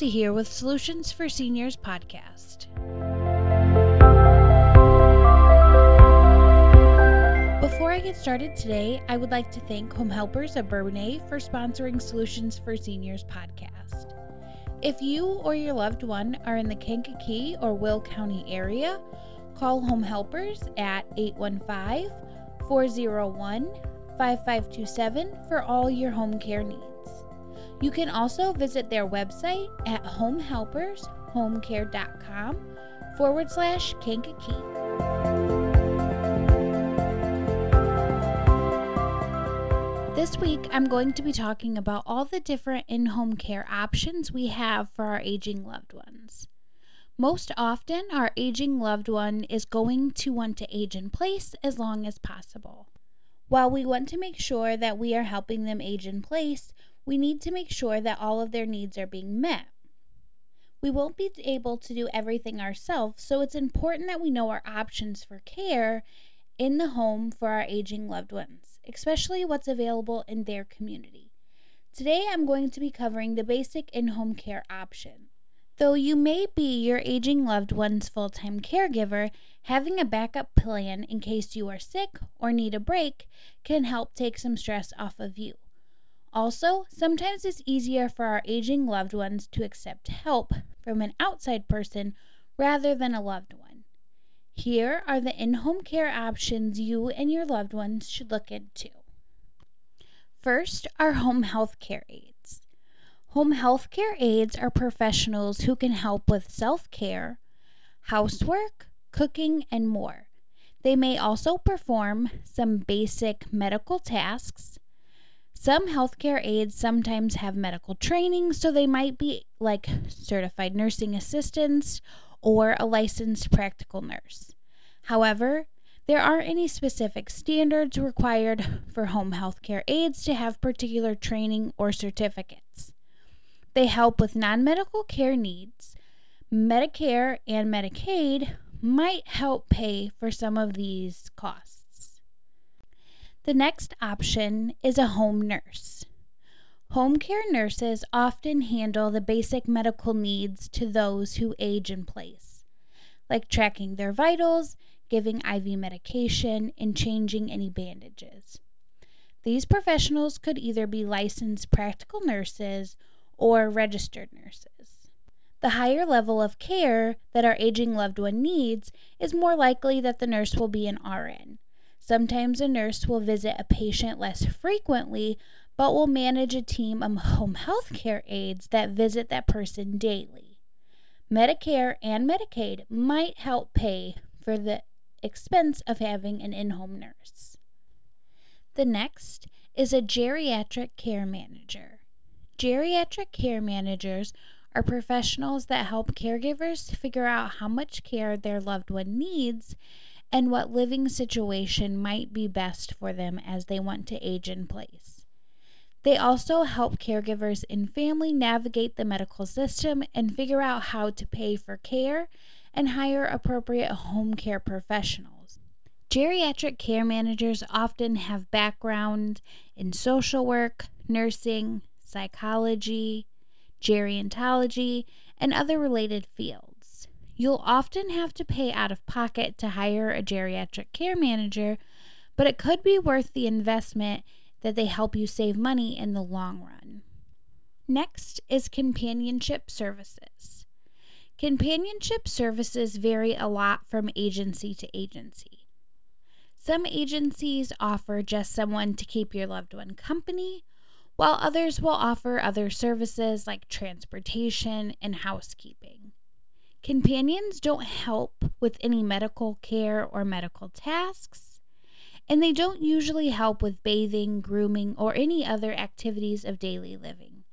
Here with Solutions for Seniors podcast. Before I get started today, I would like to thank Home Helpers of Bourbonnais for sponsoring Solutions for Seniors podcast. If you or your loved one are in the Kankakee or Will County area, call Home Helpers at 815 401 5527 for all your home care needs. You can also visit their website at homehelpershomecare.com forward slash Kankakee. This week, I'm going to be talking about all the different in home care options we have for our aging loved ones. Most often, our aging loved one is going to want to age in place as long as possible. While we want to make sure that we are helping them age in place, we need to make sure that all of their needs are being met. We won't be able to do everything ourselves, so it's important that we know our options for care in the home for our aging loved ones, especially what's available in their community. Today I'm going to be covering the basic in home care option. Though you may be your aging loved one's full time caregiver, having a backup plan in case you are sick or need a break can help take some stress off of you. Also, sometimes it's easier for our aging loved ones to accept help from an outside person rather than a loved one. Here are the in home care options you and your loved ones should look into. First are home health care aides. Home health care aides are professionals who can help with self care, housework, cooking, and more. They may also perform some basic medical tasks some healthcare aides sometimes have medical training, so they might be like certified nursing assistants or a licensed practical nurse. However, there aren't any specific standards required for home healthcare aides to have particular training or certificates. They help with non medical care needs. Medicare and Medicaid might help pay for some of these costs. The next option is a home nurse. Home care nurses often handle the basic medical needs to those who age in place, like tracking their vitals, giving IV medication, and changing any bandages. These professionals could either be licensed practical nurses or registered nurses. The higher level of care that our aging loved one needs is more likely that the nurse will be an RN, Sometimes a nurse will visit a patient less frequently, but will manage a team of home health care aides that visit that person daily. Medicare and Medicaid might help pay for the expense of having an in home nurse. The next is a geriatric care manager. Geriatric care managers are professionals that help caregivers figure out how much care their loved one needs and what living situation might be best for them as they want to age in place. They also help caregivers and family navigate the medical system and figure out how to pay for care and hire appropriate home care professionals. Geriatric care managers often have background in social work, nursing, psychology, gerontology, and other related fields. You'll often have to pay out of pocket to hire a geriatric care manager, but it could be worth the investment that they help you save money in the long run. Next is companionship services. Companionship services vary a lot from agency to agency. Some agencies offer just someone to keep your loved one company, while others will offer other services like transportation and housekeeping. Companions don't help with any medical care or medical tasks, and they don't usually help with bathing, grooming, or any other activities of daily living.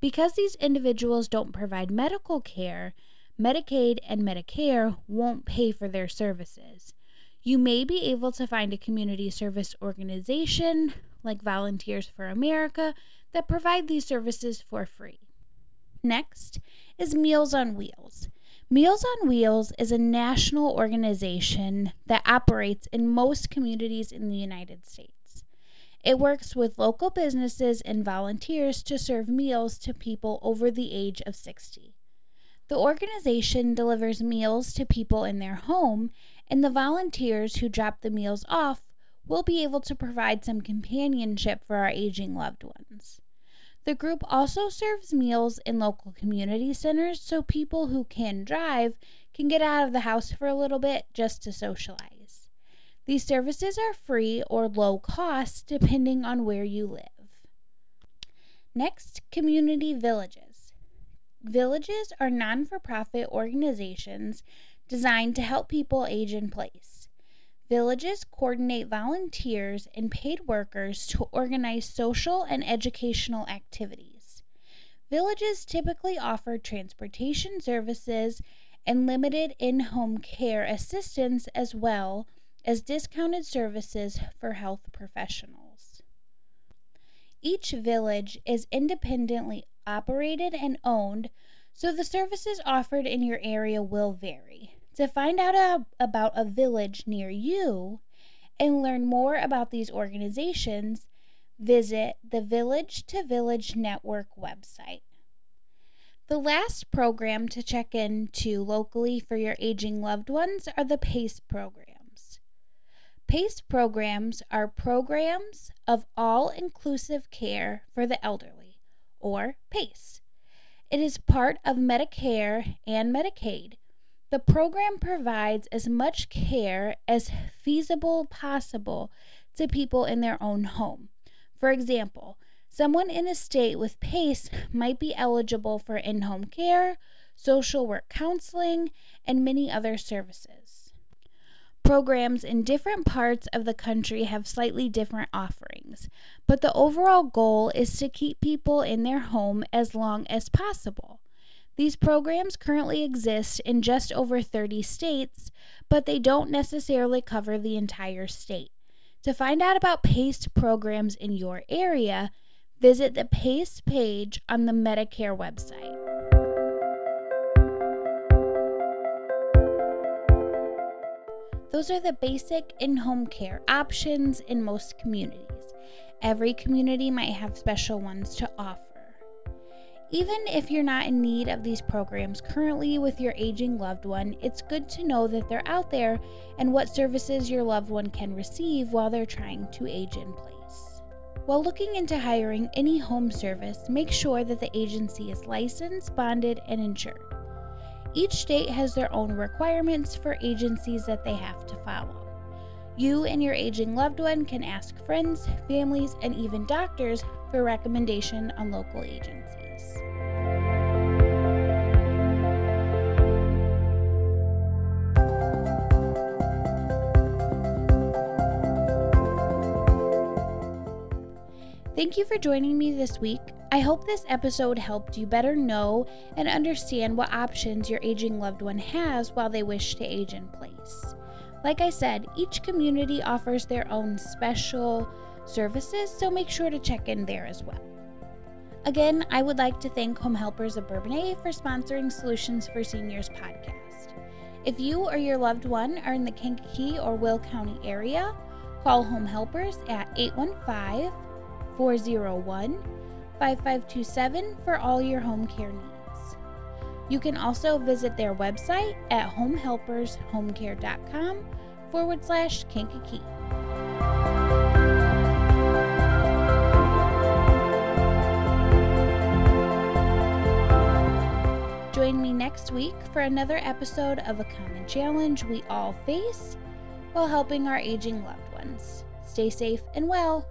Because these individuals don't provide medical care, Medicaid and Medicare won't pay for their services. You may be able to find a community service organization like Volunteers for America that provide these services for free. Next is Meals on Wheels. Meals on Wheels is a national organization that operates in most communities in the United States. It works with local businesses and volunteers to serve meals to people over the age of 60. The organization delivers meals to people in their home, and the volunteers who drop the meals off will be able to provide some companionship for our aging loved ones. The group also serves meals in local community centers so people who can drive can get out of the house for a little bit just to socialize. These services are free or low cost depending on where you live. Next, community villages. Villages are non for profit organizations designed to help people age in place. Villages coordinate volunteers and paid workers to organize social and educational activities. Villages typically offer transportation services and limited in home care assistance as well as discounted services for health professionals. Each village is independently operated and owned, so the services offered in your area will vary. To find out a, about a village near you and learn more about these organizations, visit the Village to Village Network website. The last program to check into locally for your aging loved ones are the PACE programs. PACE programs are programs of all inclusive care for the elderly, or PACE. It is part of Medicare and Medicaid the program provides as much care as feasible possible to people in their own home. For example, someone in a state with PACE might be eligible for in home care, social work counseling, and many other services. Programs in different parts of the country have slightly different offerings, but the overall goal is to keep people in their home as long as possible. These programs currently exist in just over 30 states, but they don't necessarily cover the entire state. To find out about PACE programs in your area, visit the PACE page on the Medicare website. Those are the basic in home care options in most communities. Every community might have special ones to offer. Even if you're not in need of these programs currently with your aging loved one, it's good to know that they're out there and what services your loved one can receive while they're trying to age in place. While looking into hiring any home service, make sure that the agency is licensed, bonded, and insured. Each state has their own requirements for agencies that they have to follow. You and your aging loved one can ask friends, families, and even doctors for recommendation on local agencies. Thank you for joining me this week. I hope this episode helped you better know and understand what options your aging loved one has while they wish to age in place. Like I said, each community offers their own special services, so make sure to check in there as well. Again, I would like to thank Home Helpers of Bourbonnais for sponsoring Solutions for Seniors podcast. If you or your loved one are in the Kankakee or Will County area, call Home Helpers at 815 401 5527 for all your home care needs. You can also visit their website at homehelpershomecare.com forward slash Kankakee. Join me next week for another episode of a common challenge we all face while helping our aging loved ones. Stay safe and well.